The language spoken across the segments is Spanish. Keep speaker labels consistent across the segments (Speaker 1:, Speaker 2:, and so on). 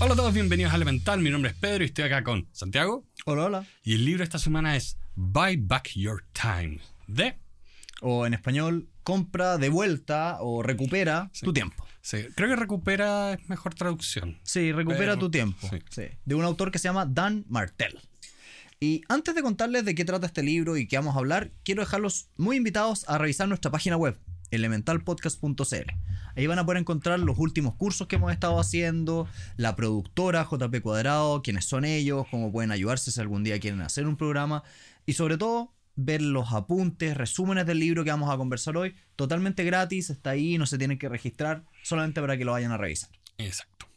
Speaker 1: Hola a todos, bienvenidos a Elemental. Mi nombre es Pedro y estoy acá con Santiago.
Speaker 2: Hola, hola.
Speaker 1: Y el libro esta semana es Buy Back Your Time de.
Speaker 2: O en español, compra de vuelta o recupera
Speaker 1: Sí.
Speaker 2: tu tiempo.
Speaker 1: Sí, creo que recupera es mejor traducción.
Speaker 2: Sí, recupera
Speaker 1: Pero-
Speaker 2: tu tiempo.
Speaker 1: sí.
Speaker 2: Sí. De un autor que se llama Dan Martell. Y antes de contarles de qué trata este libro y qué vamos a hablar, quiero dejarlos muy invitados a revisar nuestra página web, elementalpodcast.cl. Ahí van a poder encontrar los últimos cursos que hemos estado haciendo, la productora JP Cuadrado, quiénes son ellos, cómo pueden ayudarse si algún día quieren hacer un programa y sobre todo ver los apuntes, resúmenes del libro que vamos a conversar hoy, totalmente gratis, está ahí, no se tienen que registrar, solamente para que lo vayan a revisar.
Speaker 1: Exacto.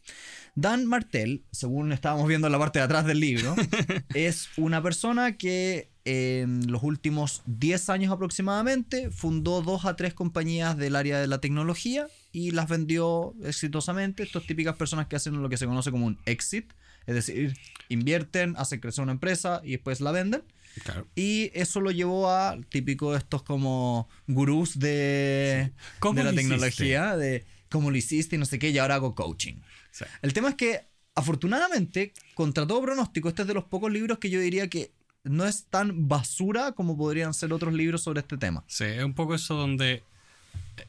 Speaker 2: Dan Martell, según estábamos viendo en la parte de atrás del libro, es una persona que en los últimos 10 años aproximadamente fundó dos a tres compañías del área de la tecnología y las vendió exitosamente. Estas típicas personas que hacen lo que se conoce como un exit, es decir, invierten, hacen crecer una empresa y después la venden.
Speaker 1: Claro.
Speaker 2: Y eso lo llevó a típico estos como gurús de,
Speaker 1: ¿Cómo
Speaker 2: de la tecnología, de cómo lo hiciste y no sé qué, y ahora hago coaching.
Speaker 1: Sí.
Speaker 2: El tema es que, afortunadamente, contra todo pronóstico, este es de los pocos libros que yo diría que no es tan basura como podrían ser otros libros sobre este tema.
Speaker 1: Sí, es un poco eso donde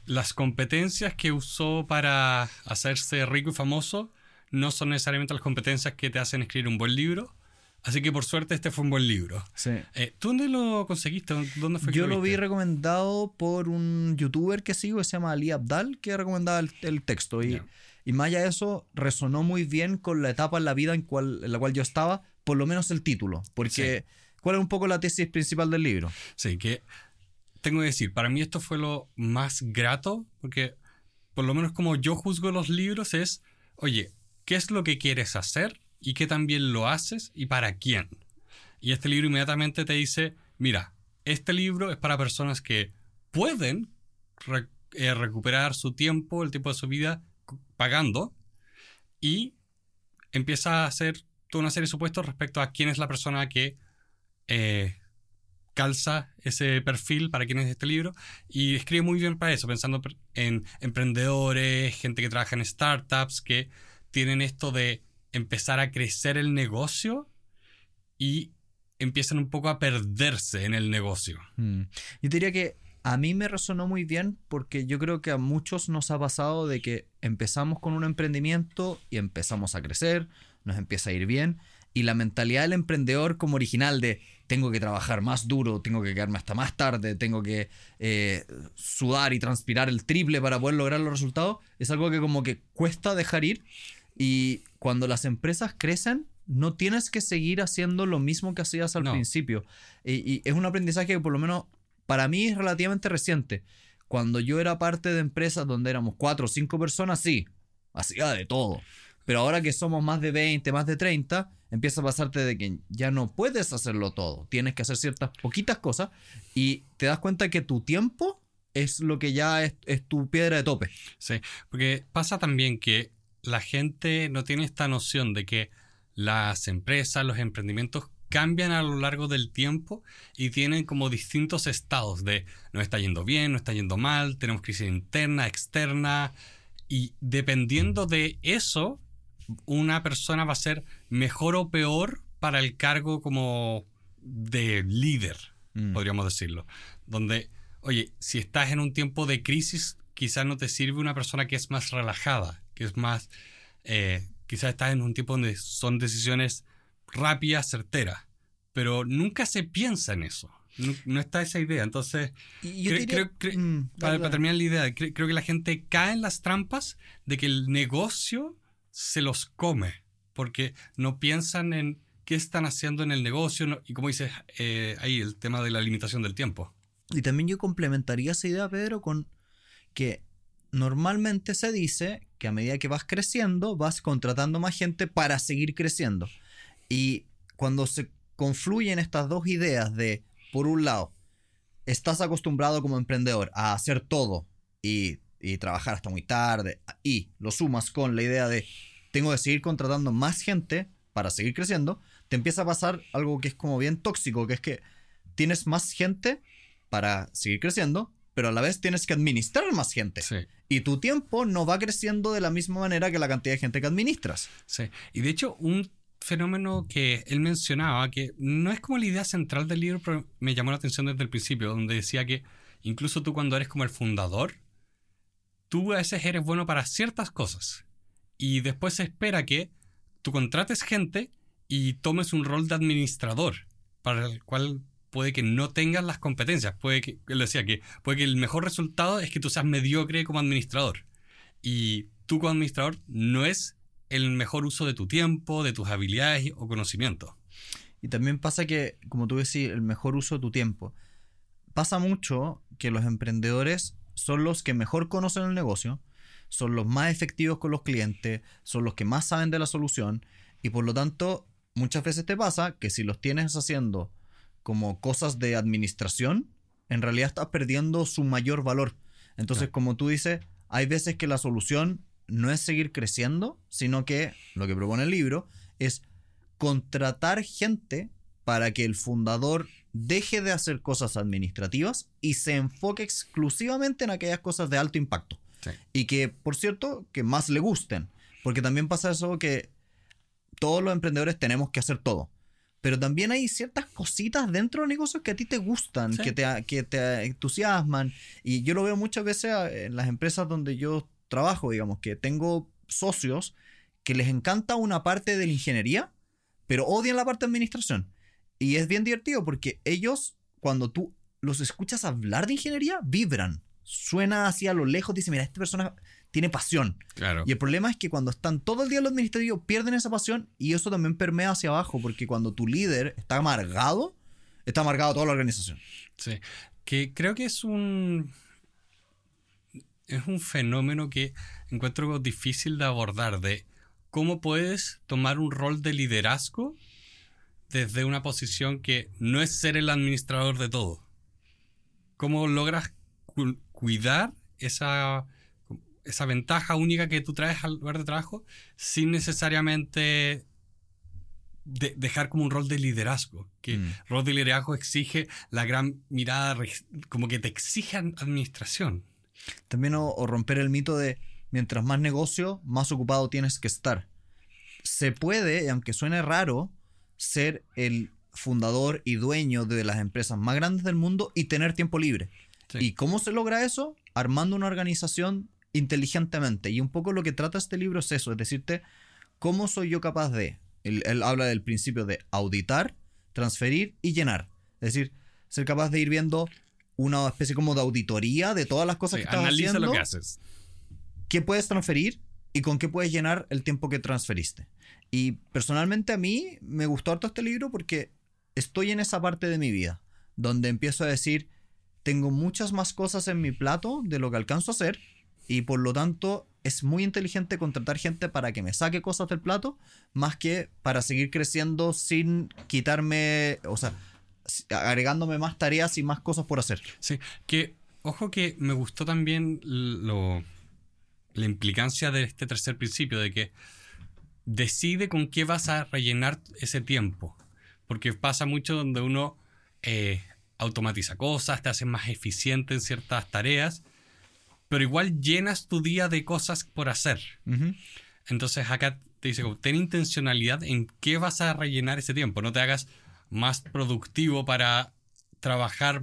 Speaker 1: las competencias que usó para hacerse rico y famoso no son necesariamente las competencias que te hacen escribir un buen libro. Así que por suerte este fue un buen libro. Eh, ¿Tú dónde lo conseguiste? ¿Dónde fue que
Speaker 2: Yo lo vi recomendado por un youtuber que sigo que se llama Ali Abdal, que recomendaba el, el texto. Y,
Speaker 1: Ya.
Speaker 2: y más allá de eso, resonó muy bien con la etapa en la vida en, cual, en la cual yo estaba, por lo menos el título. Porque, ¿cuál es un poco la tesis principal del libro?
Speaker 1: Sí, que tengo que decir, para mí esto fue lo más grato, porque por lo menos como yo juzgo los libros es, oye, ¿qué es lo que quieres hacer y qué también lo haces y para quién? Y este libro inmediatamente te dice, mira, este libro es para personas que pueden eh, recuperar su tiempo, el tiempo de su vida pagando y empieza a hacer toda una serie de supuestos respecto a quién es la persona que eh, calza ese perfil para quién es este libro y escribe muy bien para eso, pensando en emprendedores, gente que trabaja en startups, que tienen esto de empezar a crecer el negocio y empiezan un poco a perderse en el negocio.
Speaker 2: Mm. Yo diría que a mí me resonó muy bien porque yo creo que a muchos nos ha pasado de que empezamos con un emprendimiento y empezamos a crecer, nos empieza a ir bien y la mentalidad del emprendedor como original de tengo que trabajar más duro, tengo que quedarme hasta más tarde, tengo que eh, sudar y transpirar el triple para poder lograr los resultados, es algo que como que cuesta dejar ir y cuando las empresas crecen no tienes que seguir haciendo lo mismo que hacías al
Speaker 1: No.
Speaker 2: principio. Y, y es un aprendizaje que por lo menos para mí es relativamente reciente. Cuando yo era parte de empresas donde éramos cuatro o cinco personas, sí, hacía de todo. Pero ahora que somos más de 20, más de 30, empieza a pasarte de que ya no puedes hacerlo todo. Tienes que hacer ciertas poquitas cosas y te das cuenta que tu tiempo es lo que ya es, es tu piedra de tope.
Speaker 1: Sí, porque pasa también que la gente no tiene esta noción de que las empresas, los emprendimientos cambian a lo largo del tiempo y tienen como distintos estados de no está yendo bien, no está yendo mal, tenemos crisis interna, externa y dependiendo de eso, una persona va a ser mejor o peor para el cargo como de líder
Speaker 2: Mm.
Speaker 1: podríamos decirlo. Donde, oye, si estás en un tiempo de crisis, quizás no te sirve una persona que es más relajada, que es más, eh, quizás estás en un tiempo donde son decisiones rápidas, certeras, pero nunca se piensa en eso. No, no está esa idea. Entonces,
Speaker 2: diría-
Speaker 1: creo-
Speaker 2: Mm,
Speaker 1: para, terminar la idea, cre- creo que la gente cae en las trampas de que el negocio se los come, porque no piensan en qué están haciendo en el negocio y como dices eh, ahí, el tema de la limitación del tiempo.
Speaker 2: Y también yo complementaría esa idea, Pedro, con que normalmente se dice que a medida que vas creciendo, vas contratando más gente para seguir creciendo. Y cuando se confluyen estas dos ideas de, por un lado, estás acostumbrado como emprendedor a hacer todo y, y trabajar hasta muy tarde, y lo sumas con la idea de, tengo que seguir contratando más gente para seguir creciendo, te empieza a pasar algo que es como bien tóxico, que es que tienes más gente para seguir creciendo, pero a la vez tienes que administrar más gente.
Speaker 1: Sí.
Speaker 2: Y tu tiempo no va creciendo de la misma manera que la cantidad de gente que administras.
Speaker 1: Sí. Y de hecho, un fenómeno que él mencionaba, que no es como la idea central del libro, pero me llamó la atención desde el principio, donde decía que incluso tú cuando eres como el fundador, tú a veces eres bueno para ciertas cosas. Y después se espera que tú contrates gente y tomes un rol de administrador, para el cual puede que no tengas las competencias. Puede que, decía que puede que el mejor resultado es que tú seas mediocre como administrador. Y tú como administrador no es el mejor uso de tu tiempo, de tus habilidades o conocimientos.
Speaker 2: Y también pasa que, como tú decís, el mejor uso de tu tiempo. Pasa mucho que los emprendedores son los que mejor conocen el negocio, son los más efectivos con los clientes, son los que más saben de la solución y por lo tanto muchas veces te pasa que si los tienes haciendo como cosas de administración, en realidad estás perdiendo su mayor valor. Entonces,
Speaker 1: Claro.
Speaker 2: como tú dices, hay veces que la solución no es seguir creciendo, sino que lo que propone el libro es contratar gente para que el fundador deje de hacer cosas administrativas y se enfoque exclusivamente en aquellas cosas de alto impacto.
Speaker 1: Sí.
Speaker 2: Y que, por cierto, que más le gusten. Porque también pasa eso que todos los emprendedores tenemos que hacer todo. Pero también hay ciertas cositas dentro de negocios que a ti te gustan,
Speaker 1: Sí.
Speaker 2: que, te, que te entusiasman. Y yo lo veo muchas veces en las empresas donde yo trabajo, digamos, que tengo socios que les encanta una parte de la ingeniería, pero odian la parte de administración. Y es bien divertido porque ellos, cuando tú los escuchas hablar de ingeniería, vibran. Suena así a lo lejos, dice, mira, esta persona tiene pasión.
Speaker 1: Claro.
Speaker 2: Y el problema es que cuando están todo el día en lo administrativo, pierden esa pasión y eso también permea hacia abajo, porque cuando tu líder está amargado, está amargado toda la organización.
Speaker 1: Sí. Que creo que es un. Es un fenómeno que encuentro difícil de abordar. De cómo puedes tomar un rol de liderazgo desde una posición que no es ser el administrador de todo. ¿Cómo logras cu- cuidar esa, esa ventaja única que tú traes al lugar de trabajo sin necesariamente de- dejar como un rol de liderazgo? Que
Speaker 2: Mm.
Speaker 1: rol de liderazgo exige la gran mirada, como que te exijan administración.
Speaker 2: También o, o romper el mito de mientras más negocio, más ocupado tienes que estar. Se puede, y aunque suene raro, ser el fundador y dueño de las empresas más grandes del mundo y tener tiempo libre.
Speaker 1: Sí.
Speaker 2: ¿Y cómo se logra eso? Armando una organización inteligentemente. Y un poco lo que trata este libro es eso, es decirte, ¿cómo soy yo capaz de? Él, él habla del principio de auditar, transferir y llenar. Es decir, ser capaz de ir viendo una especie como de auditoría de todas las cosas
Speaker 1: Sí,
Speaker 2: que estás
Speaker 1: analiza
Speaker 2: haciendo
Speaker 1: lo que haces.
Speaker 2: qué puedes transferir y con qué puedes llenar el tiempo que transferiste. Y personalmente a mí me gustó harto este libro porque estoy en esa parte de mi vida donde empiezo a decir, tengo muchas más cosas en mi plato de lo que alcanzo a hacer y por lo tanto es muy inteligente contratar gente para que me saque cosas del plato más que para seguir creciendo sin quitarme, o sea, agregándome más tareas y más cosas por hacer.
Speaker 1: Sí, que ojo que me gustó también lo, la implicancia de este tercer principio, de que decide con qué vas a rellenar ese tiempo. Porque pasa mucho donde uno eh, automatiza cosas, te hace más eficiente en ciertas tareas, pero igual llenas tu día de cosas por hacer. Entonces acá te dice, ten intencionalidad en qué vas a rellenar ese tiempo. No te hagas más productivo para trabajar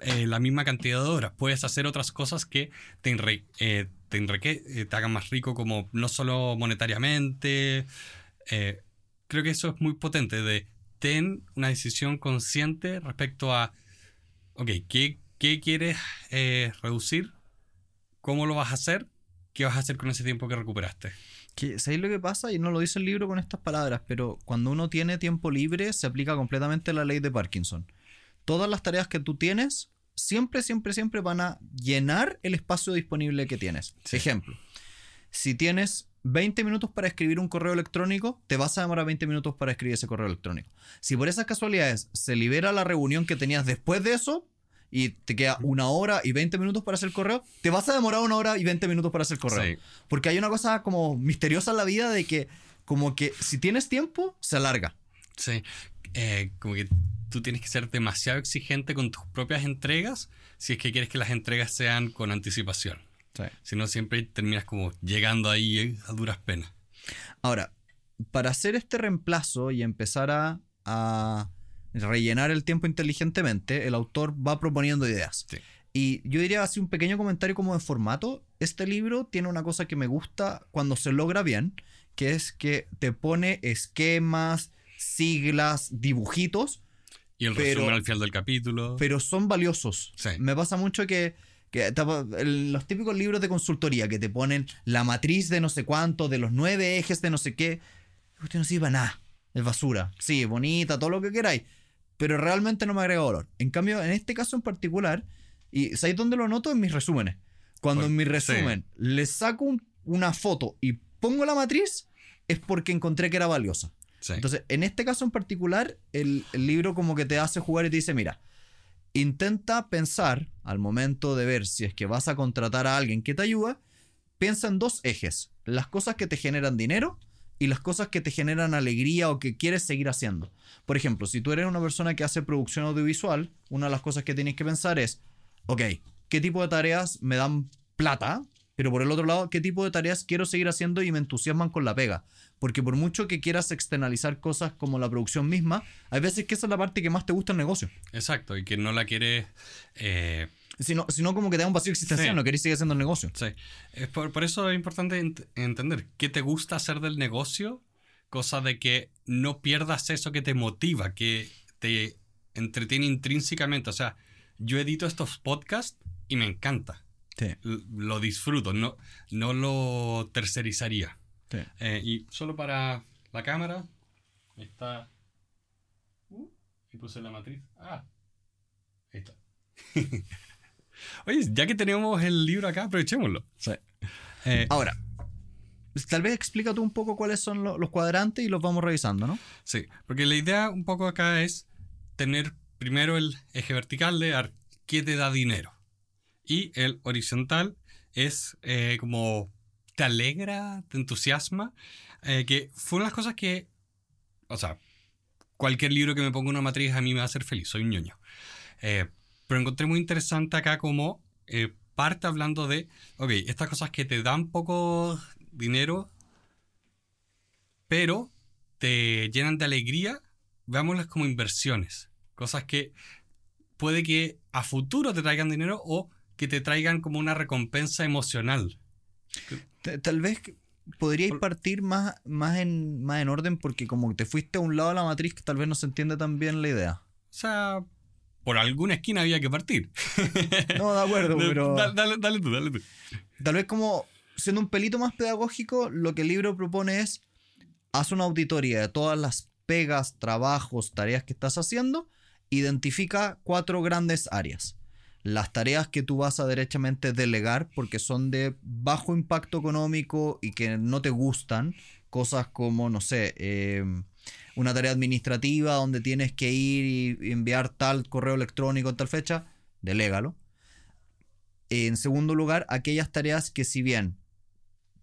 Speaker 1: eh, la misma cantidad de horas. Puedes hacer otras cosas que te, eh, eh, te hagan más rico, como no solo monetariamente. Eh, creo que eso es muy potente, de ten una decisión consciente respecto a, ¿qué, qué quieres eh, reducir? ¿Cómo lo vas a hacer? ¿Qué vas a hacer con ese tiempo que recuperaste?
Speaker 2: Que, ¿Sabéis lo que pasa? Y no lo dice el libro con estas palabras, pero cuando uno tiene tiempo libre se aplica completamente la ley de Parkinson. Todas las tareas que tú tienes siempre, siempre, siempre van a llenar el espacio disponible que tienes.
Speaker 1: Sí.
Speaker 2: Ejemplo, si tienes 20 minutos para escribir un correo electrónico, te vas a demorar 20 minutos para escribir ese correo electrónico. Si por esas casualidades se libera la reunión que tenías después de eso y te queda una hora y 20 minutos para hacer el correo, te vas a demorar una hora y 20 minutos para hacer el correo.
Speaker 1: Sí.
Speaker 2: Porque hay una cosa como misteriosa en la vida de que como que si tienes tiempo, se alarga.
Speaker 1: Sí, eh, como que tú tienes que ser demasiado exigente con tus propias entregas si es que quieres que las entregas sean con anticipación.
Speaker 2: Sí.
Speaker 1: Si no, siempre terminas como llegando ahí eh, a duras penas.
Speaker 2: Ahora, para hacer este reemplazo y empezar a, a rellenar el tiempo inteligentemente, el autor va proponiendo ideas.
Speaker 1: Sí.
Speaker 2: Y yo diría así un pequeño comentario como de formato. Este libro tiene una cosa que me gusta cuando se logra bien, que es que te pone esquemas, siglas, dibujitos,
Speaker 1: Y el
Speaker 2: Pero-
Speaker 1: resumen al final del capítulo.
Speaker 2: pero son valiosos.
Speaker 1: Sí.
Speaker 2: Me pasa mucho que, que los típicos libros de consultoría que te ponen la matriz de no sé cuánto, de los nueve ejes de no sé qué. Usted no sirve nada. Es basura. Sí, bonita, todo lo que queráis. Pero realmente no me agrega valor. En cambio, en este caso en particular, y ¿sabéis dónde lo noto? En mis resúmenes. Cuando
Speaker 1: Pues,
Speaker 2: en mi
Speaker 1: sí.
Speaker 2: resumen le saco un- una foto y pongo la matriz, es porque encontré que era valiosa. Entonces, en este caso en particular, el, el libro como que te hace jugar y te dice, mira, intenta pensar al momento de ver si es que vas a contratar a alguien que te ayuda, piensa en dos ejes, las cosas que te generan dinero y las cosas que te generan alegría o que quieres seguir haciendo. Por ejemplo, si tú eres una persona que hace producción audiovisual, una de las cosas que tienes que pensar es, ok, ¿qué tipo de tareas me dan plata? Pero por el otro lado, ¿qué tipo de tareas quiero seguir haciendo y me entusiasman con la pega? Porque por mucho que quieras externalizar cosas como la producción misma, hay veces que esa es la parte que más te gusta del negocio.
Speaker 1: Exacto, y que no la quieres... eh,
Speaker 2: Si no, si no, como que te da un vacío existencial,
Speaker 1: Sí.
Speaker 2: no querés seguir haciendo el negocio.
Speaker 1: Sí. Es por, por eso es importante ent- entender qué te gusta hacer del negocio, cosa de que no pierdas eso que te motiva, que te entretiene intrínsecamente. O sea, yo edito estos podcasts y me encanta.
Speaker 2: Sí,
Speaker 1: Lo disfruto, no, no lo tercerizaría.
Speaker 2: Sí.
Speaker 1: Eh, y solo para la cámara, está... Uh, y puse la matriz. Ah, ahí está. Oye, ya que tenemos el libro acá, aprovechémoslo. Eh,
Speaker 2: Ahora, tal vez explica tú un poco cuáles son lo- los cuadrantes y los vamos revisando, ¿no?
Speaker 1: Sí, porque la idea un poco acá es tener primero el eje vertical de qué te da dinero. Y el horizontal es eh, como te alegra, te entusiasma, eh, que fue una de las cosas que, o sea, cualquier libro que me ponga una matriz a mí me va a hacer feliz, soy un ñoño. Eh, pero encontré muy interesante acá como eh, parte hablando de, ok, estas cosas que te dan poco dinero, pero te llenan de alegría, veámoslas como inversiones. Cosas que puede que a futuro te traigan dinero o que te traigan como una recompensa emocional.
Speaker 2: Tal vez podríais partir más, más, en, más en orden porque como te fuiste a un lado de la matriz que tal vez no se entiende tan bien la idea.
Speaker 1: O sea, por alguna esquina había que partir.
Speaker 2: No, de acuerdo, pero
Speaker 1: Da- dale, dale tú, dale tú.
Speaker 2: tal vez como siendo un pelito más pedagógico, lo que el libro propone es haz una auditoría de todas las pegas, trabajos, tareas que estás haciendo, identifica cuatro grandes áreas. Las tareas que tú vas a derechamente delegar porque son de bajo impacto económico y que no te gustan, cosas como, no sé, eh, una tarea administrativa donde tienes que ir y enviar tal correo electrónico en tal fecha, delégalo. En segundo lugar, aquellas tareas que si bien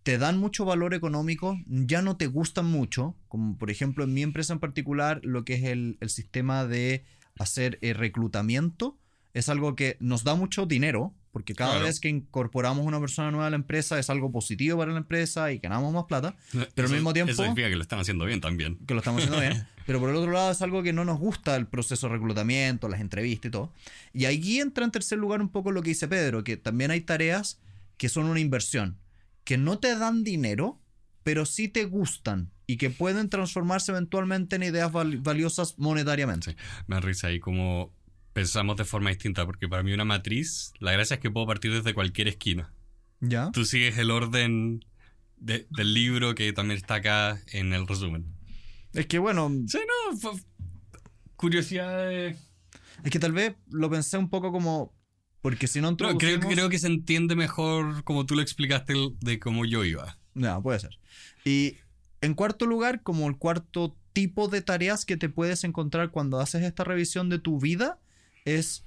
Speaker 2: te dan mucho valor económico, ya no te gustan mucho, como por ejemplo en mi empresa en particular, lo que es el, el sistema de hacer eh, reclutamiento, es algo que nos da mucho dinero, porque cada
Speaker 1: Claro.
Speaker 2: vez que incorporamos una persona nueva a la empresa es algo positivo para la empresa y ganamos más plata, Pero al mismo tiempo-
Speaker 1: Eso significa que lo están haciendo bien también.
Speaker 2: que lo estamos haciendo bien, pero por el otro lado es algo que no nos gusta el proceso de reclutamiento, las entrevistas y todo. Y ahí entra en tercer lugar un poco lo que dice Pedro, que también hay tareas que son una inversión, que no te dan dinero, pero sí te gustan y que pueden transformarse eventualmente en ideas val- valiosas monetariamente.
Speaker 1: Sí. Me da risa ahí como pensamos de forma distinta, porque para mí una matriz, la gracia es que puedo partir desde cualquier esquina.
Speaker 2: ¿Ya?
Speaker 1: Tú sigues el orden de- del libro que también está acá en el resumen.
Speaker 2: Es que bueno,
Speaker 1: Sí, no, fue- curiosidad de...
Speaker 2: es que tal vez lo pensé un poco como, porque si no
Speaker 1: No, creo, creo que se entiende mejor como tú lo explicaste de cómo yo iba.
Speaker 2: No, puede ser. Y en cuarto lugar, como el cuarto tipo de tareas que te puedes encontrar cuando haces esta revisión de tu vida, es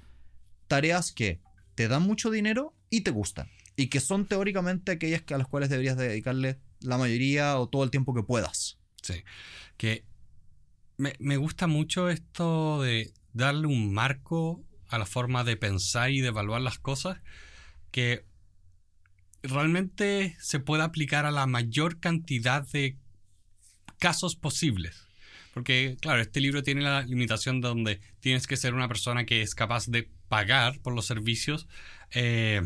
Speaker 2: tareas que te dan mucho dinero y te gustan. Y que son teóricamente aquellas que- a las cuales deberías dedicarle la mayoría o todo el tiempo que puedas.
Speaker 1: Sí. Que me, me gusta mucho esto de darle un marco a la forma de pensar y de evaluar las cosas que realmente se pueda aplicar a la mayor cantidad de casos posibles. Porque, claro, este libro tiene la limitación donde tienes que ser una persona que es capaz de pagar por los servicios eh,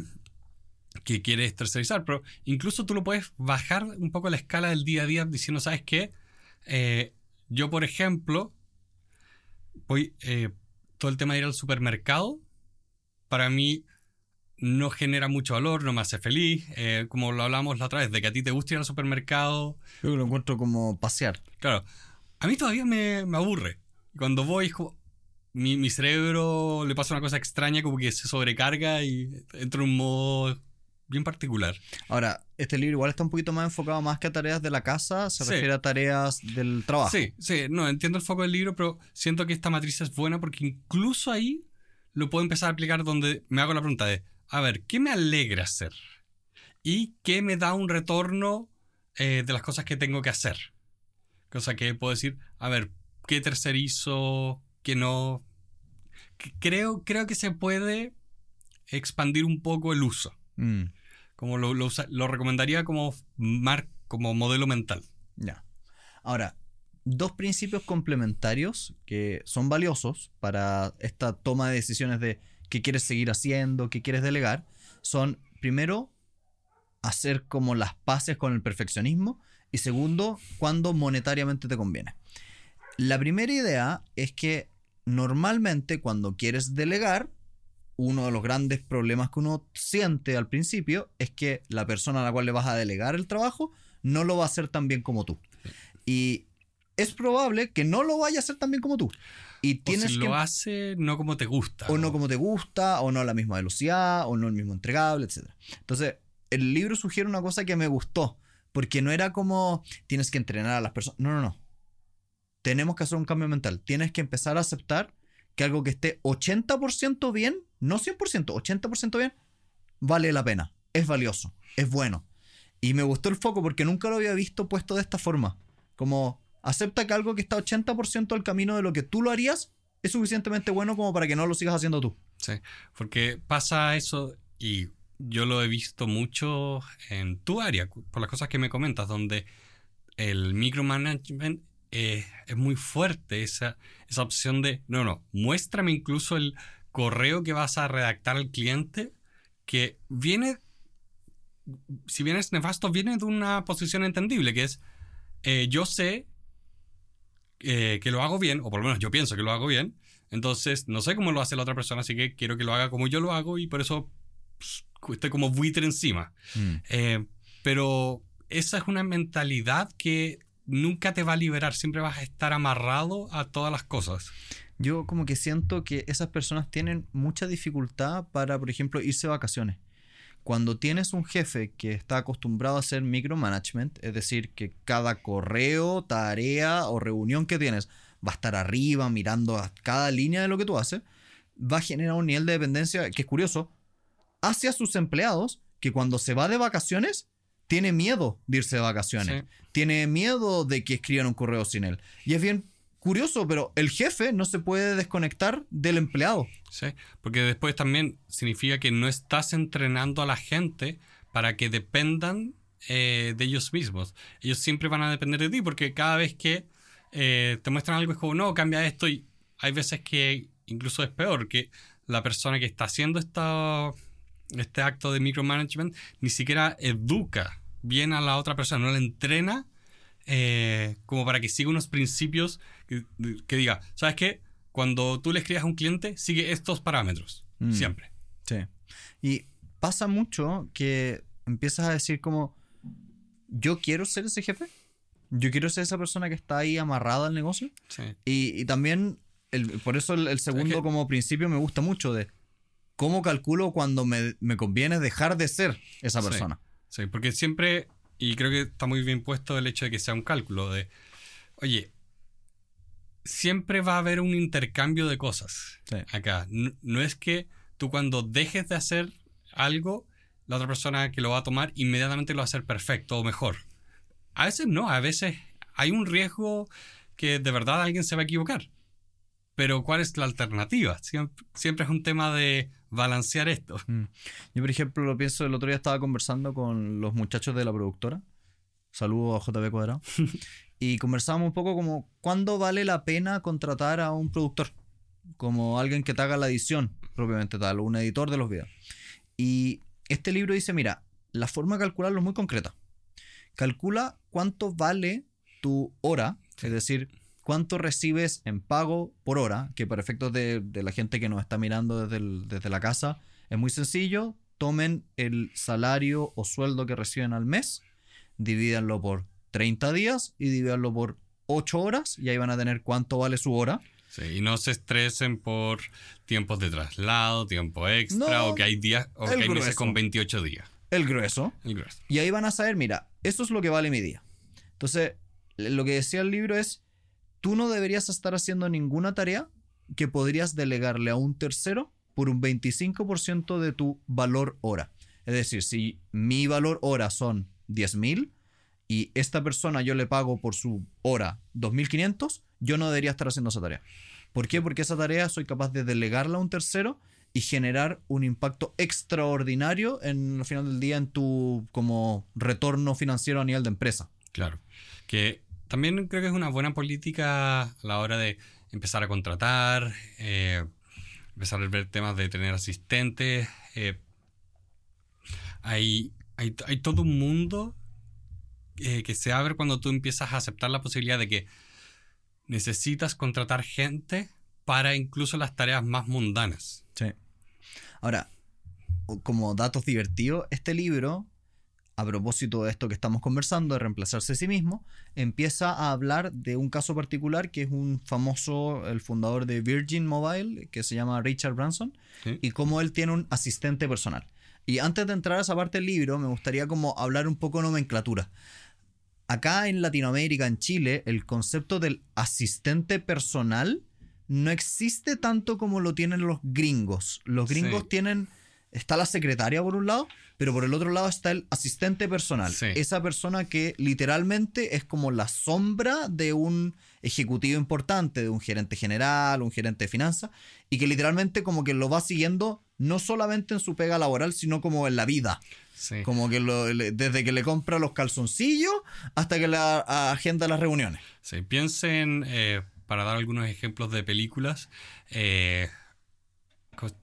Speaker 1: que quieres tercerizar. Pero incluso tú lo puedes bajar un poco la escala del día a día diciendo, ¿sabes qué? Eh, yo, por ejemplo, voy. Eh, todo el tema de ir al supermercado, para mí no genera mucho valor, no me hace feliz. Eh, como lo hablamos la otra vez, de que a ti te gusta ir al supermercado.
Speaker 2: Yo lo encuentro como pasear.
Speaker 1: Claro, a mí todavía me, aburre. Cuando voy, mi, mi, cerebro le pasa una cosa extraña, como que se sobrecarga y entra en un modo bien particular.
Speaker 2: Ahora, este libro igual está un poquito más enfocado más que a tareas de la casa, se refiere a tareas del trabajo.
Speaker 1: Sí, sí, no, entiendo el foco del libro, pero siento que esta matriz es buena porque incluso ahí lo puedo empezar a aplicar donde me hago la pregunta de, a ver, ¿qué me alegra hacer? ¿Y qué me da un retorno eh, de las cosas que tengo que hacer? Cosa que puedo decir, a ver, ¿qué tercerizo? ¿Qué no? Creo, creo que se puede expandir un poco el uso. Mm. Como lo, lo, recomendaría como, mar, como modelo mental.
Speaker 2: Ya. Ahora, dos principios complementarios que son valiosos para esta toma de decisiones de qué quieres seguir haciendo, qué quieres delegar, son primero hacer como las paces con el perfeccionismo y segundo, cuando monetariamente te conviene. La primera idea es que normalmente cuando quieres delegar, uno de los grandes problemas que uno siente al principio es que la persona a la cual le vas a delegar el trabajo no lo va a hacer tan bien como tú. Y es probable que no lo vaya a hacer tan bien como tú. Y tienes
Speaker 1: o
Speaker 2: si
Speaker 1: lo hace no como te gusta.
Speaker 2: O no como te gusta, o no a la misma velocidad, o no el mismo entregable, etc. Entonces, el libro sugiere una cosa que me gustó, porque no era como tienes que entrenar a las personas. No, no, no. Tenemos que hacer un cambio mental. Tienes que empezar a aceptar que algo que esté 80% bien, no 100%, 80% bien, vale la pena, es valioso, es bueno. Y me gustó el foco porque nunca lo había visto puesto de esta forma. Como acepta que algo que está 80% al camino de lo que tú lo harías es suficientemente bueno como para que no lo sigas haciendo tú.
Speaker 1: Sí, porque pasa eso y yo lo he visto mucho en tu área, por las cosas que me comentas, donde el micromanagement es muy fuerte esa, esa opción de, no, no, muéstrame incluso el correo que vas a redactar al cliente que viene, si bien es nefasto, viene de una posición entendible, que es, eh, yo sé eh, que lo hago bien, o por lo menos yo pienso que lo hago bien, entonces no sé cómo lo hace la otra persona, así que quiero que lo haga como yo lo hago y por eso pues, estoy como buitre encima. Mm. Eh, pero esa es una mentalidad que nunca te va a liberar, siempre vas a estar amarrado a todas las cosas.
Speaker 2: Yo como que siento que esas personas tienen mucha dificultad para, por ejemplo, irse de vacaciones. Cuando tienes un jefe que está acostumbrado a hacer micromanagement, es decir, que cada correo, tarea o reunión que tienes va a estar arriba mirando a cada línea de lo que tú haces, va a generar un nivel de dependencia que es curioso hacia sus empleados que cuando se va de vacaciones tiene miedo de irse de vacaciones. Tiene miedo de que escriban un correo sin él. Y es bien curioso, pero el jefe no se puede desconectar del empleado.
Speaker 1: Sí, porque después también significa que no estás entrenando a la gente para que dependan eh, de ellos mismos. Ellos siempre van a depender de ti, porque cada vez que eh, te muestran algo es como, no, cambia esto. Y hay veces que incluso es peor, que la persona que está haciendo esta este acto de micromanagement, ni siquiera educa bien a la otra persona, no la entrena eh, como para que siga unos principios que, diga, ¿sabes qué? Cuando tú le escribas a un cliente, sigue estos parámetros, mm. siempre.
Speaker 2: Sí. Y pasa mucho que empiezas a decir como, yo quiero ser ese jefe, yo quiero ser esa persona que está ahí amarrada al negocio. Sí. Y, también, por eso el, segundo como principio me gusta mucho de, ¿cómo calculo cuando me, conviene dejar de ser esa persona?
Speaker 1: Sí, porque siempre, y creo que está muy bien puesto el hecho de que sea un cálculo de, oye, siempre va a haber un intercambio de cosas acá. No, es que tú cuando dejes de hacer algo, la otra persona que lo va a tomar inmediatamente lo va a hacer perfecto o mejor. A veces no, a veces hay un riesgo que de verdad alguien se va a equivocar. pero ¿cuál es la alternativa? Siempre, siempre es un tema de balancear esto.
Speaker 2: Mm. Yo, por ejemplo, lo pienso, el otro día estaba conversando con los muchachos de la productora. Saludos a JB Cuadrado. y conversábamos un poco como cuándo vale la pena contratar a un productor, como alguien que te haga la edición propiamente tal, un editor de los videos. Y este libro dice, mira, la forma de calcularlo es muy concreta. Calcula cuánto vale tu hora, es decir, cuánto recibes en pago por hora, que para efectos de, la gente que nos está mirando desde, desde la casa, es muy sencillo. Tomen el salario o sueldo que reciben al mes, divídanlo por 30 días y divídanlo por 8 horas y ahí van a tener cuánto vale su hora.
Speaker 1: Sí, y no se estresen por tiempos de traslado, tiempo extra, o que hay días, o que hay meses con 28 días.
Speaker 2: El grueso.
Speaker 1: El grueso.
Speaker 2: Y ahí van a saber, mira, eso es lo que vale mi día. Entonces, lo que decía el libro es, tú no deberías estar haciendo ninguna tarea que podrías delegarle a un tercero por un 25% de tu valor hora. Es decir, si mi valor hora son 10.000 y esta persona yo le pago por su hora 2.500, yo no debería estar haciendo esa tarea. ¿Por qué? Porque esa tarea soy capaz de delegarla a un tercero y generar un impacto extraordinario en el final del día en tu como retorno financiero a nivel de empresa.
Speaker 1: Claro. Que también creo que es una buena política a la hora de empezar a contratar, eh, empezar a ver temas de tener asistentes. Eh, hay, todo un mundo eh, que se abre cuando tú empiezas a aceptar la posibilidad de que necesitas contratar gente para incluso las tareas más mundanas.
Speaker 2: Sí. Ahora, como datos divertidos, este libro, a propósito de esto que estamos conversando, de reemplazarse a sí mismo, empieza a hablar de un caso particular que es un famoso, el fundador de Virgin Mobile, que se llama Richard Branson, y cómo él tiene un asistente personal. Y antes de entrar a esa parte del libro, me gustaría como hablar un poco de nomenclatura. Acá en Latinoamérica, en Chile, el concepto del asistente personal no existe tanto como lo tienen los gringos. Los gringos tienen, está la secretaria por un lado, pero por el otro lado está el asistente personal. Esa persona que literalmente es como la sombra de un ejecutivo importante, de un gerente general, un gerente de finanzas, y que literalmente como que lo va siguiendo no solamente en su pega laboral, sino como en la vida. Como que desde que le compra los calzoncillos hasta que le agenda las reuniones.
Speaker 1: Sí, piensen... Eh para dar algunos ejemplos de películas, eh,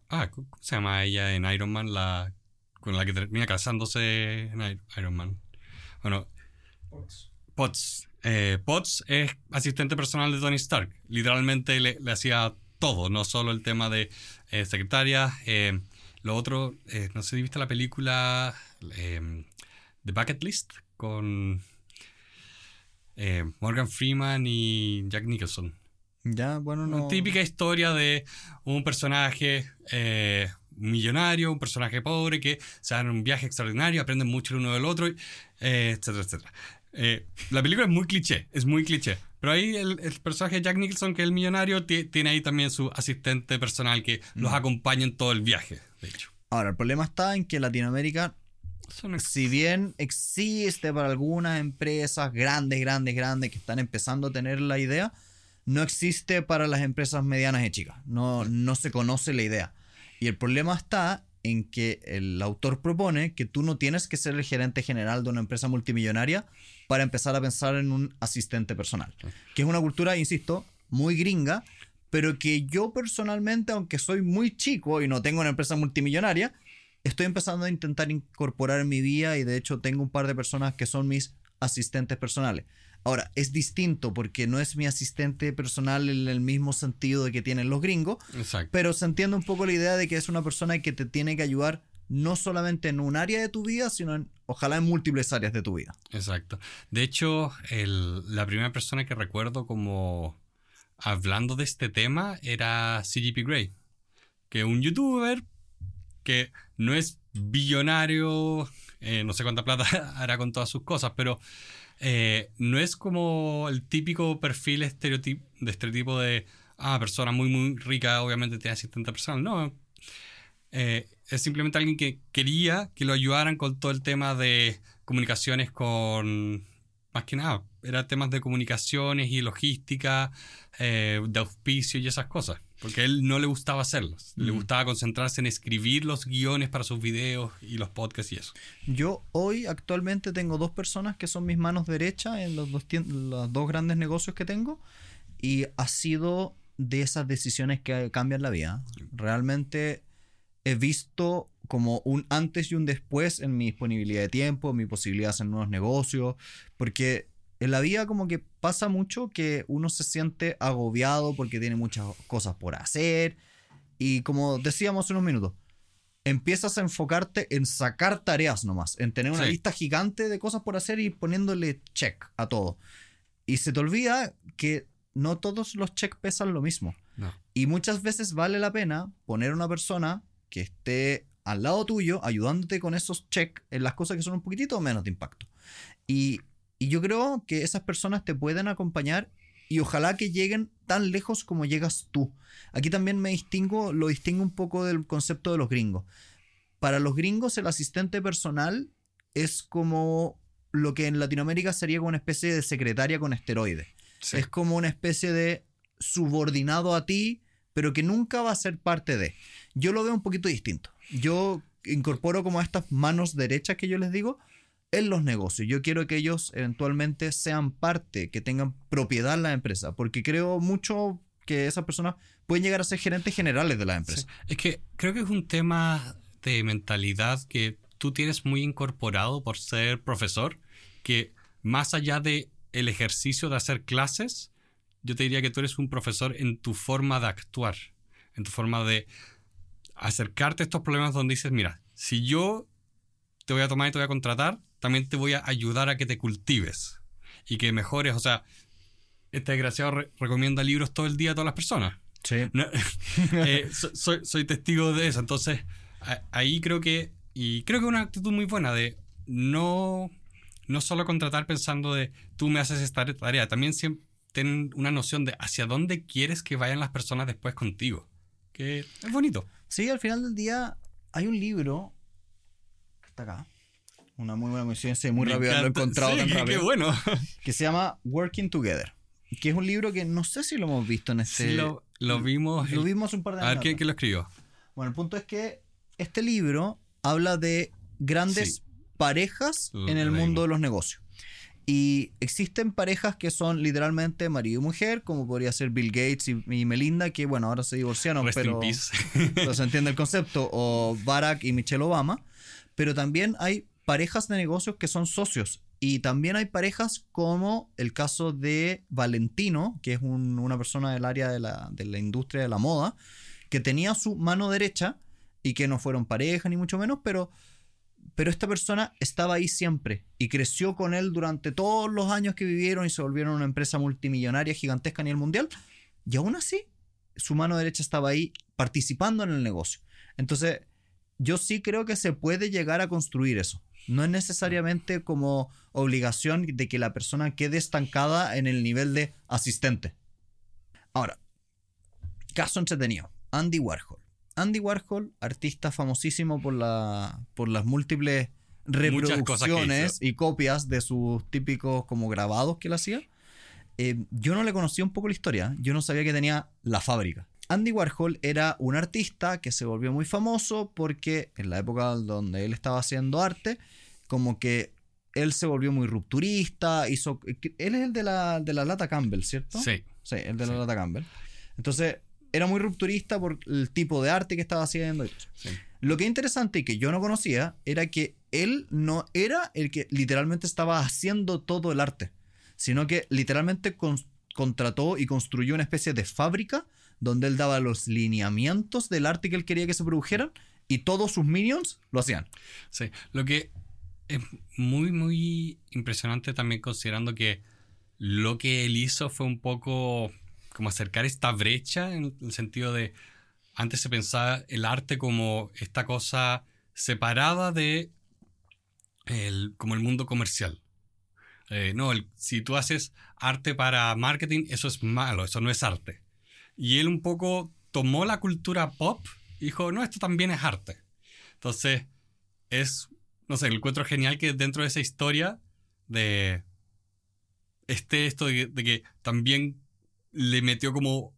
Speaker 1: ah, ¿cómo se llama ella en Iron Man? La, con la que termina casándose en Iron Man. Bueno, Potts. Eh, Potts es asistente personal de Tony Stark. Literalmente le, hacía todo, no solo el tema de eh, secretaria. Eh, lo otro, no sé si viste la película The Bucket List con Morgan Freeman y Jack Nicholson.
Speaker 2: Ya, bueno, no.
Speaker 1: típica historia de un personaje eh, millonario, un personaje pobre que se dan un viaje extraordinario, aprenden mucho el uno del otro, eh, etcétera, etcétera. la película es muy cliché, es muy cliché. Pero ahí el, personaje de Jack Nicholson, que es el millonario, tiene ahí también su asistente personal que los mm. acompaña en todo el viaje, de hecho.
Speaker 2: Ahora, el problema está en que Latinoamérica si bien existe para algunas empresas grandes, grandes, grandes que están empezando a tener la idea, no existe para las empresas medianas y chicas. No, no se conoce la idea. Y el problema está en que el autor propone que tú no tienes que ser el gerente general de una empresa multimillonaria para empezar a pensar en un asistente personal. Que es una cultura, insisto, muy gringa, pero que yo personalmente, aunque soy muy chico y no tengo una empresa multimillonaria, estoy empezando a intentar incorporar en mi vida y de hecho tengo un par de personas que son mis asistentes personales. Ahora, es distinto porque no es mi asistente personal en el mismo sentido de que tienen los gringos, pero se entiende un poco la idea de que es una persona que te tiene que ayudar no solamente en un área de tu vida, sino en, ojalá en múltiples áreas de tu vida.
Speaker 1: Exacto. De hecho, la primera persona que recuerdo como hablando de este tema era CGP Grey, que un youtuber que no es billonario, eh, no sé cuánta plata hará con todas sus cosas, pero eh, no es como el típico perfil estereotipo, de estereotipo de, ah, persona muy, muy rica, obviamente tiene asistente personal. No, eh, es simplemente alguien que quería que lo ayudaran con todo el tema de comunicaciones con, más que nada, era temas de comunicaciones y logística, eh, de auspicio y esas cosas. Porque a él no le gustaba hacerlos. Le gustaba concentrarse en escribir los guiones para sus videos y los podcasts y eso.
Speaker 2: Yo hoy actualmente tengo dos personas que son mis manos derechas en los dos, los dos grandes negocios que tengo y ha sido de esas decisiones que cambian la vida. Realmente he visto como un antes y un después en mi disponibilidad de tiempo, en mi posibilidad de hacer nuevos negocios, porque en la vida como que pasa mucho que uno se siente agobiado porque tiene muchas cosas por hacer y como decíamos hace unos minutos, empiezas a enfocarte en sacar tareas nomás, en tener una
Speaker 1: Sí.
Speaker 2: lista gigante de cosas por hacer y poniéndole check a todo. Y se te olvida que no todos los check pesan lo mismo.
Speaker 1: No.
Speaker 2: Y muchas veces vale la pena poner una persona que esté al lado tuyo ayudándote con esos check en las cosas que son un poquitito menos de impacto. Y, y yo creo que esas personas te pueden acompañar y ojalá que lleguen tan lejos como llegas tú. Aquí también me distingo, lo distingo un poco del concepto de los gringos. Para los gringos el asistente personal es como lo que en Latinoamérica sería como una especie de secretaria con esteroides.
Speaker 1: Sí.
Speaker 2: Es como una especie de subordinado a ti, pero que nunca va a ser parte de. Yo lo veo un poquito distinto. Yo incorporo como estas manos derechas que yo les digo en los negocios. Yo quiero que ellos eventualmente sean parte, que tengan propiedad en la empresa, porque creo mucho que esas personas pueden llegar a ser gerentes generales de la empresa.
Speaker 1: Sí. Es que creo que es un tema de mentalidad que tú tienes muy incorporado por ser profesor, que más allá de el ejercicio de hacer clases, yo te diría que tú eres un profesor en tu forma de actuar, en tu forma de acercarte a estos problemas donde dices, mira, si yo te voy a tomar y te voy a contratar, también te voy a ayudar a que te cultives y que mejores, o sea, este desgraciado re- recomienda libros todo el día a todas las personas.
Speaker 2: Sí.
Speaker 1: No, eh, so- soy, soy testigo de eso. Entonces, a- ahí creo que. Y creo que una actitud muy buena de no, no solo contratar pensando de tú me haces esta tarea, también siempre ten una noción de hacia dónde quieres que vayan las personas después contigo. Que es bonito.
Speaker 2: Sí, al final del día hay un libro que está acá. Una muy buena coincidencia y muy rápido lo he
Speaker 1: encanta.
Speaker 2: encontrado
Speaker 1: Sí,
Speaker 2: tan rápido.
Speaker 1: Qué bueno.
Speaker 2: que se llama Working Together. Que es un libro que no sé si lo hemos visto en este.
Speaker 1: Sí, lo, lo vimos.
Speaker 2: lo vimos un par de
Speaker 1: a ver
Speaker 2: años.
Speaker 1: quién, quién lo escribió.
Speaker 2: Bueno, el punto es que este libro habla de grandes
Speaker 1: Sí.
Speaker 2: parejas
Speaker 1: Lo
Speaker 2: en el mundo de los negocios. Y existen parejas que son literalmente marido y mujer, como podría ser Bill Gates y, y Melinda, que bueno, ahora se divorciaron,
Speaker 1: Rest
Speaker 2: pero, pero se entiende el concepto, o Barack y Michelle Obama. Pero también hay parejas de negocios que son socios. Y también hay parejas como el caso de Valentino, que es un- una persona del área de la, de la industria de la moda, que tenía su mano derecha y que no fueron pareja ni mucho menos, pero, pero esta persona estaba ahí siempre y creció con él durante todos los años que vivieron y se volvieron una empresa multimillonaria gigantesca a nivel mundial. Y aún así, su mano derecha estaba ahí participando en el negocio. Entonces, yo sí creo que se puede llegar a construir eso. No es necesariamente como obligación de que la persona quede estancada en el nivel de asistente. Ahora, caso entretenido. Andy Warhol. Andy Warhol, artista famosísimo por, la, por las múltiples reproducciones y copias de sus típicos como grabados que él hacía. Eh, yo no le conocía un poco la historia. Yo no sabía que tenía la fábrica. Andy Warhol era un artista que se volvió muy famoso porque en la época donde él estaba haciendo arte, como que él se volvió muy rupturista, hizo... Él es el de la, de la lata Campbell, ¿cierto?
Speaker 1: Sí.
Speaker 2: Sí, el de la
Speaker 1: Sí.
Speaker 2: lata Campbell. Entonces, era muy rupturista por el tipo de arte que estaba haciendo.
Speaker 1: sí.
Speaker 2: Lo que es interesante y que yo no conocía era que él no era el que literalmente estaba haciendo todo el arte, sino que literalmente con- contrató y construyó una especie de fábrica donde él daba los lineamientos del arte que él quería que se produjeran y todos sus minions lo hacían.
Speaker 1: Sí, lo que es muy, muy impresionante también considerando que lo que él hizo fue un poco como acercar esta brecha en el sentido de antes se pensaba el arte como esta cosa separada de el, como el mundo comercial. Eh, no, si tú haces arte para marketing, eso es malo, eso no es arte. Y él un poco tomó la cultura pop y dijo, no, esto también es arte. Entonces, es, no sé, encuentro genial que dentro de esa historia de esté esto de, que- de que también le metió como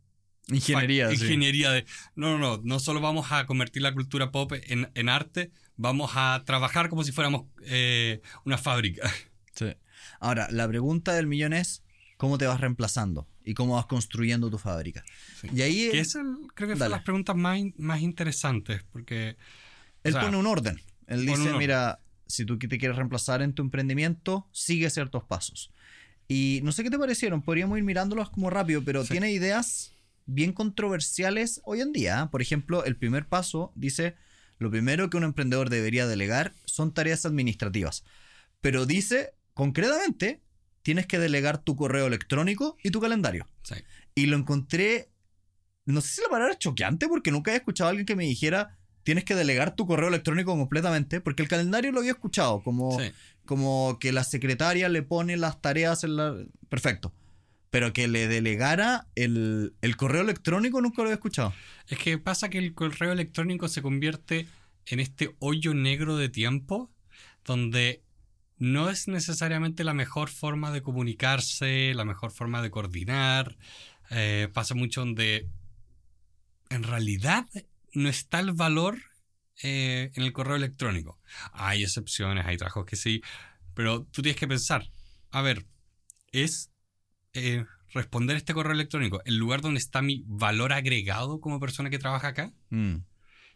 Speaker 2: Ingeniería, sí.
Speaker 1: ingeniería de no, no, no, no solo vamos a convertir la cultura pop en, en arte, vamos a trabajar como si fuéramos eh, una fábrica.
Speaker 2: Sí. Ahora, la pregunta del millón es, ¿cómo te vas reemplazando? ¿Y cómo vas construyendo tu fábrica?
Speaker 1: Sí.
Speaker 2: Y ahí
Speaker 1: Que
Speaker 2: él,
Speaker 1: es el- creo que son
Speaker 2: Dale.
Speaker 1: las preguntas más, in- más interesantes, porque o sea,
Speaker 2: pone un orden. Él dice,
Speaker 1: orden.
Speaker 2: mira, si tú te quieres reemplazar en tu emprendimiento, sigue ciertos pasos. Y no sé qué te parecieron, podríamos ir mirándolos como rápido, pero
Speaker 1: Sí.
Speaker 2: tiene ideas bien controversiales hoy en día. Por ejemplo, el primer paso dice, lo primero que un emprendedor debería delegar son tareas administrativas. Pero dice, concretamente, tienes que delegar tu correo electrónico y tu calendario.
Speaker 1: sí.
Speaker 2: Y lo encontré, no sé si la palabra es choqueante, porque nunca había escuchado a alguien que me dijera, tienes que delegar tu correo electrónico completamente, porque el calendario lo había escuchado, como,
Speaker 1: Sí.
Speaker 2: como que la secretaria le pone las tareas en la... Perfecto. Pero que le delegara el, el correo electrónico nunca lo había escuchado.
Speaker 1: Es que pasa que el correo electrónico se convierte en este hoyo negro de tiempo donde no es necesariamente la mejor forma de comunicarse, la mejor forma de coordinar. Eh, pasa mucho donde en realidad no está el valor eh, en el correo electrónico. Hay excepciones, hay trabajos que sí, pero tú tienes que pensar, a ver, es eh, responder este correo electrónico el lugar donde está mi valor agregado como persona que trabaja acá.
Speaker 2: Mm.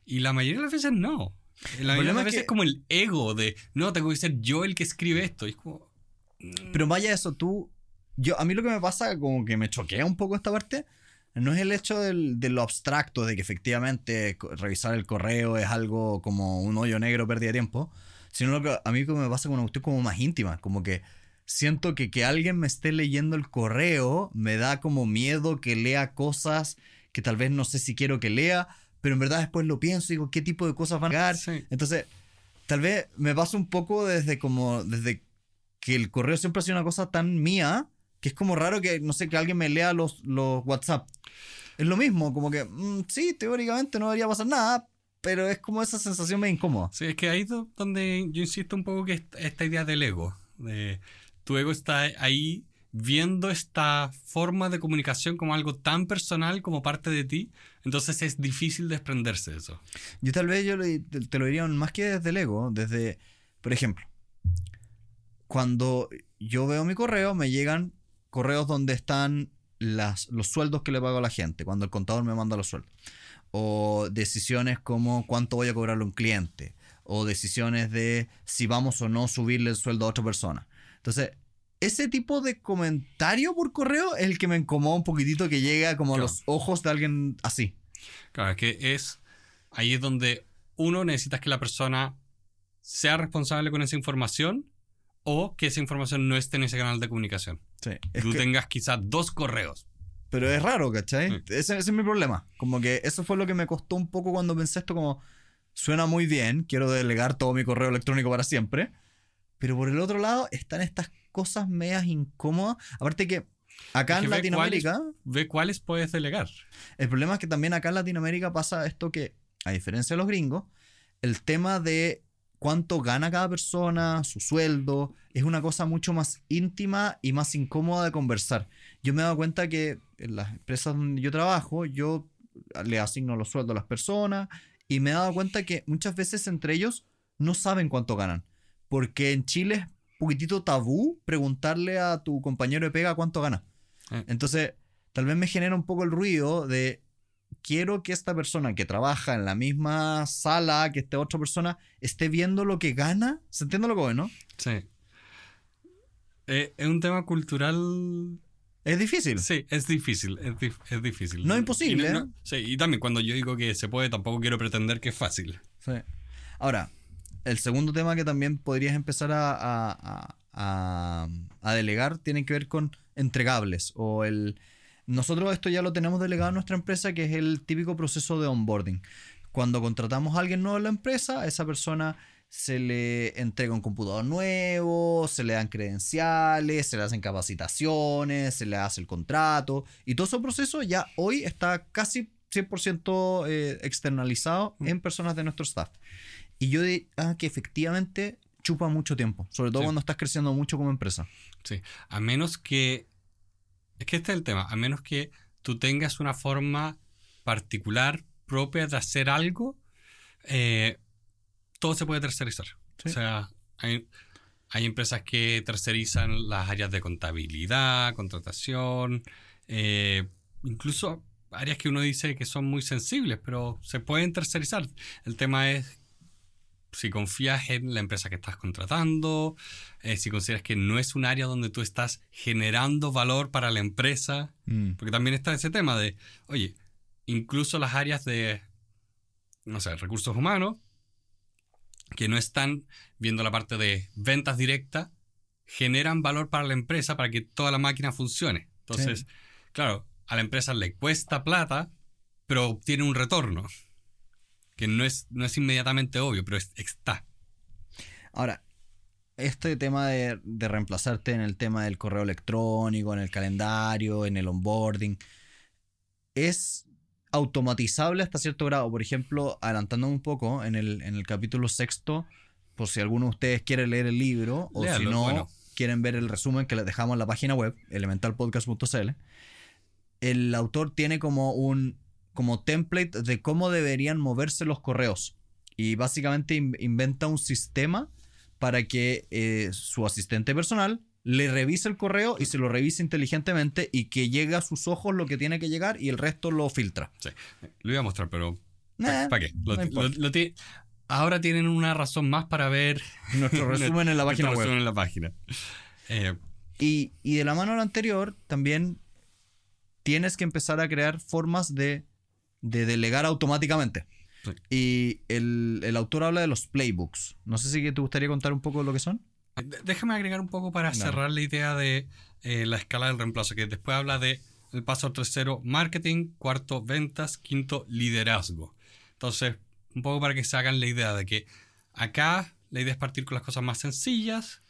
Speaker 1: Y la mayoría de las veces no. La de
Speaker 2: problema es
Speaker 1: veces
Speaker 2: que-
Speaker 1: es como el ego de, no, tengo que ser yo el que escribe esto. Y es como... mm,
Speaker 2: Pero vaya eso, tú... Yo, a mí lo que me pasa, como que me choquea un poco esta parte, no es el hecho del- de lo abstracto, de que efectivamente revisar el correo es algo como un hoyo negro, pérdida de tiempo, sino lo que a mí lo que me pasa con una cuestión como más íntima, como que siento que que alguien me esté leyendo el correo me da como miedo que lea cosas que tal vez no sé si quiero que lea, pero en verdad después lo pienso y digo, ¿qué tipo de cosas van a llegar?
Speaker 1: Sí.
Speaker 2: Entonces, tal vez me pasa un poco desde como, desde que el correo siempre ha sido una cosa tan mía, que es como raro que, no sé, que alguien me lea los, los WhatsApp. Es lo mismo, como que, mm, sí, teóricamente no debería pasar nada, pero es como esa sensación medio incómoda.
Speaker 1: Sí, es que ahí es do- donde yo insisto un poco que est- esta idea del ego. De, tu ego está ahí viendo esta forma de comunicación como algo tan personal como parte de ti. Entonces es difícil desprenderse de eso.
Speaker 2: Yo tal vez yo te lo diría más que desde el ego, desde, por ejemplo, cuando yo veo mi correo, me llegan correos donde están las, los sueldos que le pago a la gente, cuando el contador me manda los sueldos. O decisiones como cuánto voy a cobrarle a un cliente. O decisiones de si vamos o no subirle el sueldo a otra persona. Entonces, ese tipo de comentario por correo es el que me incomoda un poquitito que llega como a los ojos de alguien así.
Speaker 1: Claro, es que es ahí es donde uno necesitas que la persona sea responsable con esa información o que esa información no esté en ese canal de comunicación.
Speaker 2: Sí,
Speaker 1: Tú
Speaker 2: que-
Speaker 1: tengas quizás dos correos.
Speaker 2: Pero es raro, ¿cachai?
Speaker 1: Sí.
Speaker 2: Ese, ese es mi problema. Como que eso fue lo que me costó un poco cuando pensé esto como, suena muy bien, quiero delegar todo mi correo electrónico para siempre. Pero por el otro lado están estas cosas medias incómodas. Aparte que acá
Speaker 1: Es que
Speaker 2: en Latinoamérica,
Speaker 1: Ve cuáles puedes delegar.
Speaker 2: el problema es que también acá en Latinoamérica pasa esto que, a diferencia de los gringos, el tema de cuánto gana cada persona, su sueldo, es una cosa mucho más íntima y más incómoda de conversar. Yo me he dado cuenta que en las empresas donde yo trabajo, yo le asigno los sueldos a las personas y me he dado cuenta que muchas veces entre ellos no saben cuánto ganan. Porque en Chile es poquitito tabú preguntarle a tu compañero de pega cuánto gana.
Speaker 1: Eh.
Speaker 2: Entonces, tal vez me genera un poco el ruido de quiero que esta persona que trabaja en la misma sala que esta otra persona esté viendo lo que gana. ¿Se entiende lo que voy, no?
Speaker 1: Sí. Eh, es un tema cultural.
Speaker 2: Es difícil.
Speaker 1: Sí, es difícil. Es, dif- es difícil.
Speaker 2: No es imposible,
Speaker 1: Y
Speaker 2: ¿eh?
Speaker 1: sí, y también cuando yo digo que se puede, tampoco quiero pretender que es fácil.
Speaker 2: Sí. Ahora, el segundo tema que también podrías empezar a, a- a- a- a delegar tiene que ver con entregables o el... Nosotros esto ya lo tenemos delegado en nuestra empresa, que es el típico proceso de onboarding. Cuando contratamos a alguien nuevo en la empresa, a esa persona se le entrega un computador nuevo, se le dan credenciales, se le hacen capacitaciones, se le hace el contrato y todo ese proceso ya hoy está casi 100% eh, externalizado en personas de nuestro staff. Y yo di ah, que efectivamente chupa mucho tiempo, sobre todo
Speaker 1: Sí.
Speaker 2: cuando estás creciendo mucho como empresa.
Speaker 1: Sí, a menos que... Es que este es el tema, a menos que tú tengas una forma particular, propia de hacer algo, eh, todo se puede tercerizar.
Speaker 2: Sí.
Speaker 1: O sea, hay, hay empresas que tercerizan las áreas de contabilidad, contratación, eh, incluso áreas que uno dice que son muy sensibles, pero se pueden tercerizar. El tema es si confías en la empresa que estás contratando, eh, si consideras que no es un área donde tú estás generando valor para la empresa,
Speaker 2: Mm.
Speaker 1: porque también está ese tema de, oye, incluso las áreas de, no sé, recursos humanos, que no están viendo la parte de ventas directas, generan valor para la empresa para que toda la máquina funcione. Entonces, claro, a la empresa le cuesta plata, pero obtiene un retorno, que no es, no es inmediatamente obvio, pero es- está.
Speaker 2: Ahora, este tema de, de reemplazarte en el tema del correo electrónico, en el calendario, en el onboarding, es automatizable hasta cierto grado. Por ejemplo, adelantando un poco, en el, en el capítulo sexto, por si alguno de ustedes quiere leer el libro, o si no,
Speaker 1: bueno.
Speaker 2: quieren ver el resumen que les dejamos en la página web, elementalpodcast.cl, el autor tiene como un como template de cómo deberían moverse los correos. Y básicamente in- inventa un sistema para que eh, su asistente personal le revise el correo y se lo revise inteligentemente y que llegue a sus ojos lo que tiene que llegar y el resto lo filtra.
Speaker 1: Sí. Lo iba a mostrar, pero
Speaker 2: Nah,
Speaker 1: ¿para qué? Lo-
Speaker 2: no
Speaker 1: lo-
Speaker 2: importa.
Speaker 1: lo ti- ahora tienen una razón más para ver
Speaker 2: Nuestro resumen en la página web.
Speaker 1: en la página. Eh,
Speaker 2: Y, y de la mano a anterior, también tienes que empezar a crear formas de, de delegar automáticamente.
Speaker 1: Sí.
Speaker 2: Y el, el autor habla de los playbooks. No sé si te gustaría contar un poco lo que son.
Speaker 1: D- Déjame agregar un poco para cerrar la idea de eh, la escala del reemplazo, que después habla de el paso tercero, marketing, cuarto, ventas, quinto, liderazgo. Entonces, un poco para que se hagan la idea de que acá la idea es partir con las cosas más sencillas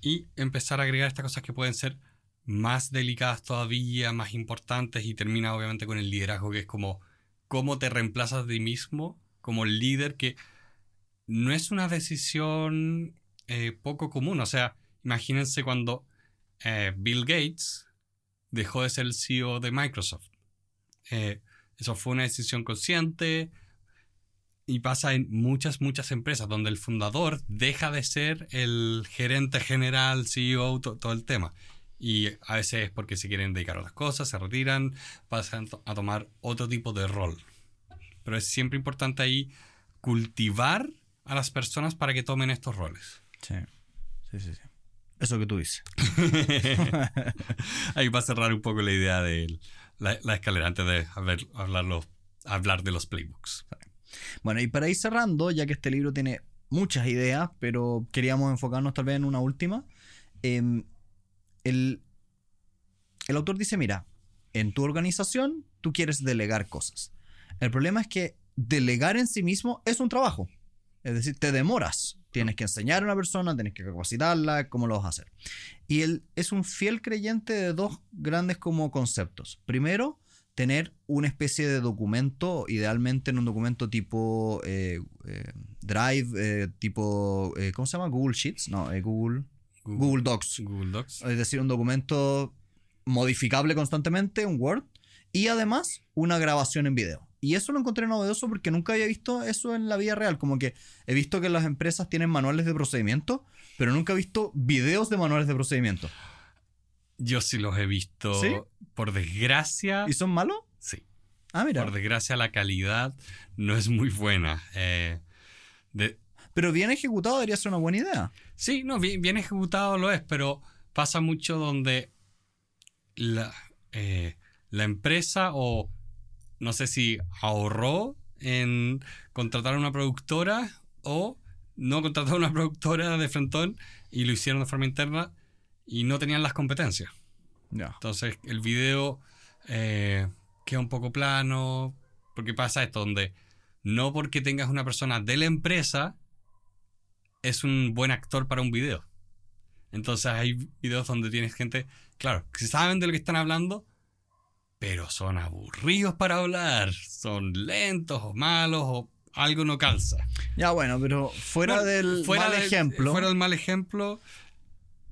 Speaker 1: y empezar a agregar estas cosas que pueden ser más delicadas todavía, más importantes y termina obviamente con el liderazgo, que es como cómo te reemplazas de ti mismo como líder, que no es una decisión eh, poco común. O sea, imagínense cuando eh, Bill Gates dejó de ser el CEO de Microsoft. Eh, eso fue una decisión consciente y pasa en muchas, muchas empresas donde el fundador deja de ser el gerente general, CEO, to- todo el tema. Y a veces es porque se quieren dedicar a otras cosas, se retiran, pasan a tomar otro tipo de rol. Pero es siempre importante ahí cultivar a las personas para que tomen estos roles.
Speaker 2: Sí. Sí, sí, sí. Eso que tú dices.
Speaker 1: Ahí va a cerrar un poco la idea de la, la escalera antes de haber- hablarlo- hablar de los playbooks.
Speaker 2: Bueno, y para ir cerrando, ya que este libro tiene muchas ideas, pero queríamos enfocarnos tal vez en una última. em, el, autor dice, mira, en tu organización tú quieres delegar cosas. El problema es que delegar en sí mismo es un trabajo. Es decir, te demoras. Tienes que enseñar a una persona, tienes que capacitarla, cómo lo vas a hacer. Y él es un fiel creyente de dos grandes como conceptos. Primero, tener una especie de documento, idealmente en un documento tipo eh, eh, Drive, eh, tipo, ¿cómo se llama? Google Sheets, no, Google, Google Docs.
Speaker 1: Google Docs.
Speaker 2: Es decir, un documento modificable constantemente, un Word, y además una grabación en video. Y eso lo encontré novedoso porque nunca había visto eso en la vida real. Como que he visto que las empresas tienen manuales de procedimiento, pero nunca he visto videos de manuales de procedimiento.
Speaker 1: Yo sí los he visto.
Speaker 2: ¿Sí?
Speaker 1: Por desgracia.
Speaker 2: ¿Y son malos?
Speaker 1: Sí.
Speaker 2: Ah, mira.
Speaker 1: Por desgracia la calidad no es muy buena. Eh, de-
Speaker 2: Pero bien ejecutado debería ser una buena idea.
Speaker 1: Sí, no, bien, bien ejecutado lo es, pero pasa mucho donde la, eh, la empresa o no sé si ahorró en contratar a una productora o no contratar a una productora de frontón y lo hicieron de forma interna y no tenían las competencias. Entonces el video eh, queda un poco plano. Porque pasa esto, donde no porque tengas una persona de la empresa es un buen actor para un video. Entonces hay videos donde tienes gente, claro, que saben de lo que están hablando, pero son aburridos para hablar. Son lentos o malos o algo no calza.
Speaker 2: Ya, bueno, pero fuera
Speaker 1: Bueno,
Speaker 2: del mal
Speaker 1: del-
Speaker 2: ejemplo.
Speaker 1: Fuera del mal ejemplo.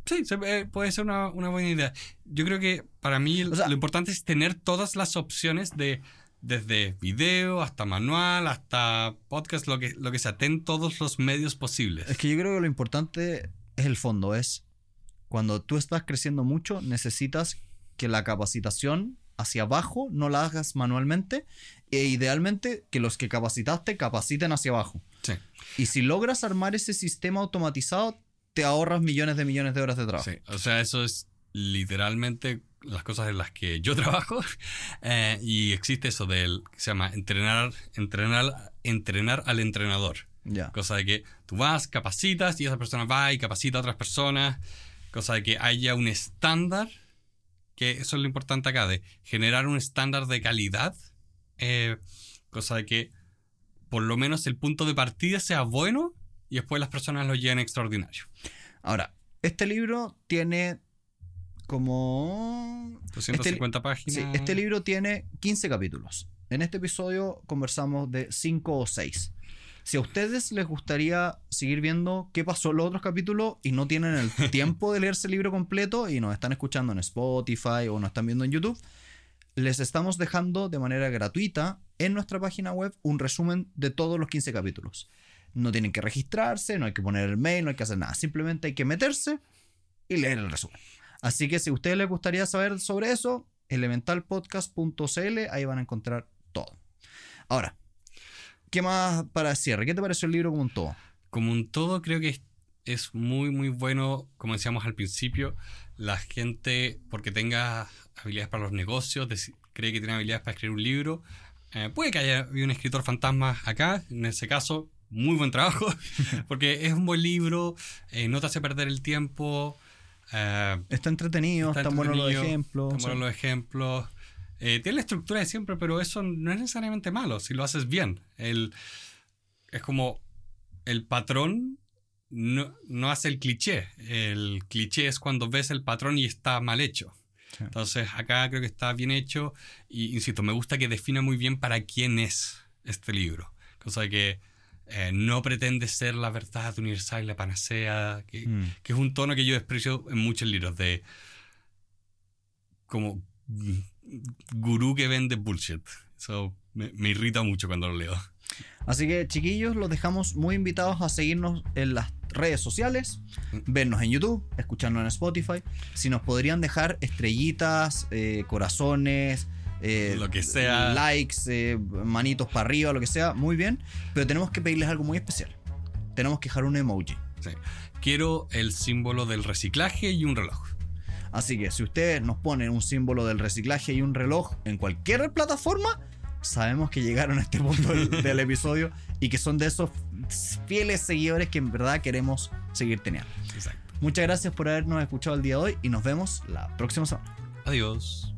Speaker 1: Sí, puede ser una, una buena idea. Yo creo que para mí
Speaker 2: O sea-
Speaker 1: lo importante es tener todas las opciones de desde video hasta manual hasta podcast, lo que, lo que sea, ten todos los medios posibles.
Speaker 2: Es que yo creo que lo importante es el fondo, es cuando tú estás creciendo mucho, necesitas que la capacitación hacia abajo no la hagas manualmente e idealmente que los que capacitaste capaciten hacia abajo.
Speaker 1: Sí.
Speaker 2: Y si logras armar ese sistema automatizado, te ahorras millones de millones de horas de trabajo.
Speaker 1: Sí, o sea, eso es literalmente las cosas en las que yo trabajo eh, y existe eso del que se llama entrenar, entrenar, entrenar al entrenador.
Speaker 2: Ya.
Speaker 1: Cosa de que tú vas, capacitas y esa persona va y capacita a otras personas. Cosa de que haya un estándar, que eso es lo importante acá, de generar un estándar de calidad. eh, cosa de que por lo menos el punto de partida sea bueno y después las personas lo lleven extraordinario.
Speaker 2: Ahora, este libro tiene como
Speaker 1: 250
Speaker 2: Sí,
Speaker 1: páginas.
Speaker 2: este libro tiene 15 capítulos. En este episodio conversamos de 5 o 6. Si a ustedes les gustaría seguir viendo qué pasó en los otros capítulos y no tienen el tiempo de leerse el libro completo y nos están escuchando en Spotify o nos están viendo en YouTube, les estamos dejando de manera gratuita en nuestra página web un resumen de todos los 15 capítulos. No tienen que registrarse, no hay que poner el mail, no hay que hacer nada. Simplemente hay que meterse y leer el resumen. Así que si a ustedes les gustaría saber sobre eso, elementalpodcast.cl, ahí van a encontrar todo. Ahora, ¿qué más para cierre? ¿Qué te pareció el libro como un todo?
Speaker 1: Como un todo, creo que es, muy, muy bueno, como decíamos al principio, la gente, porque tenga habilidades para los negocios, cree que tiene habilidades para escribir un libro. eh, puede que haya un escritor fantasma acá, en ese caso, muy buen trabajo, porque es un buen libro, eh, no te hace perder el tiempo. Eh,
Speaker 2: Está entretenido,
Speaker 1: Está
Speaker 2: están buenos los ejemplos.
Speaker 1: Están buenos los ejemplos. Eh, tiene la estructura de siempre, pero eso no es necesariamente malo si lo haces bien. El, es como el patrón no, no hace el cliché. El cliché es cuando ves el patrón y está mal hecho.
Speaker 2: Sí.
Speaker 1: Entonces, acá creo que está bien hecho. Y insisto, me gusta que defina muy bien para quién es este libro. Cosa que eh, no pretende ser la verdad universal y la panacea. Que,
Speaker 2: Mm.
Speaker 1: que es un tono que yo desprecio en muchos libros de como mm, gurú que vende bullshit. Eso me, me irrita mucho cuando lo leo.
Speaker 2: Así que, chiquillos, los dejamos muy invitados a seguirnos en las redes sociales, vernos en YouTube, escucharnos en Spotify. Si nos podrían dejar estrellitas, eh, corazones, eh,
Speaker 1: Lo que sea.
Speaker 2: likes, eh, manitos para arriba, lo que sea, muy bien. Pero tenemos que pedirles algo muy especial. Tenemos que dejar un emoji.
Speaker 1: Sí. Quiero el símbolo del reciclaje y un reloj.
Speaker 2: Así que si ustedes nos ponen un símbolo del reciclaje y un reloj en cualquier plataforma, sabemos que llegaron a este punto del, del episodio y que son de esos fieles seguidores que en verdad queremos seguir teniendo.
Speaker 1: Exacto.
Speaker 2: Muchas gracias por habernos escuchado el día de hoy y nos vemos la próxima semana.
Speaker 1: Adiós.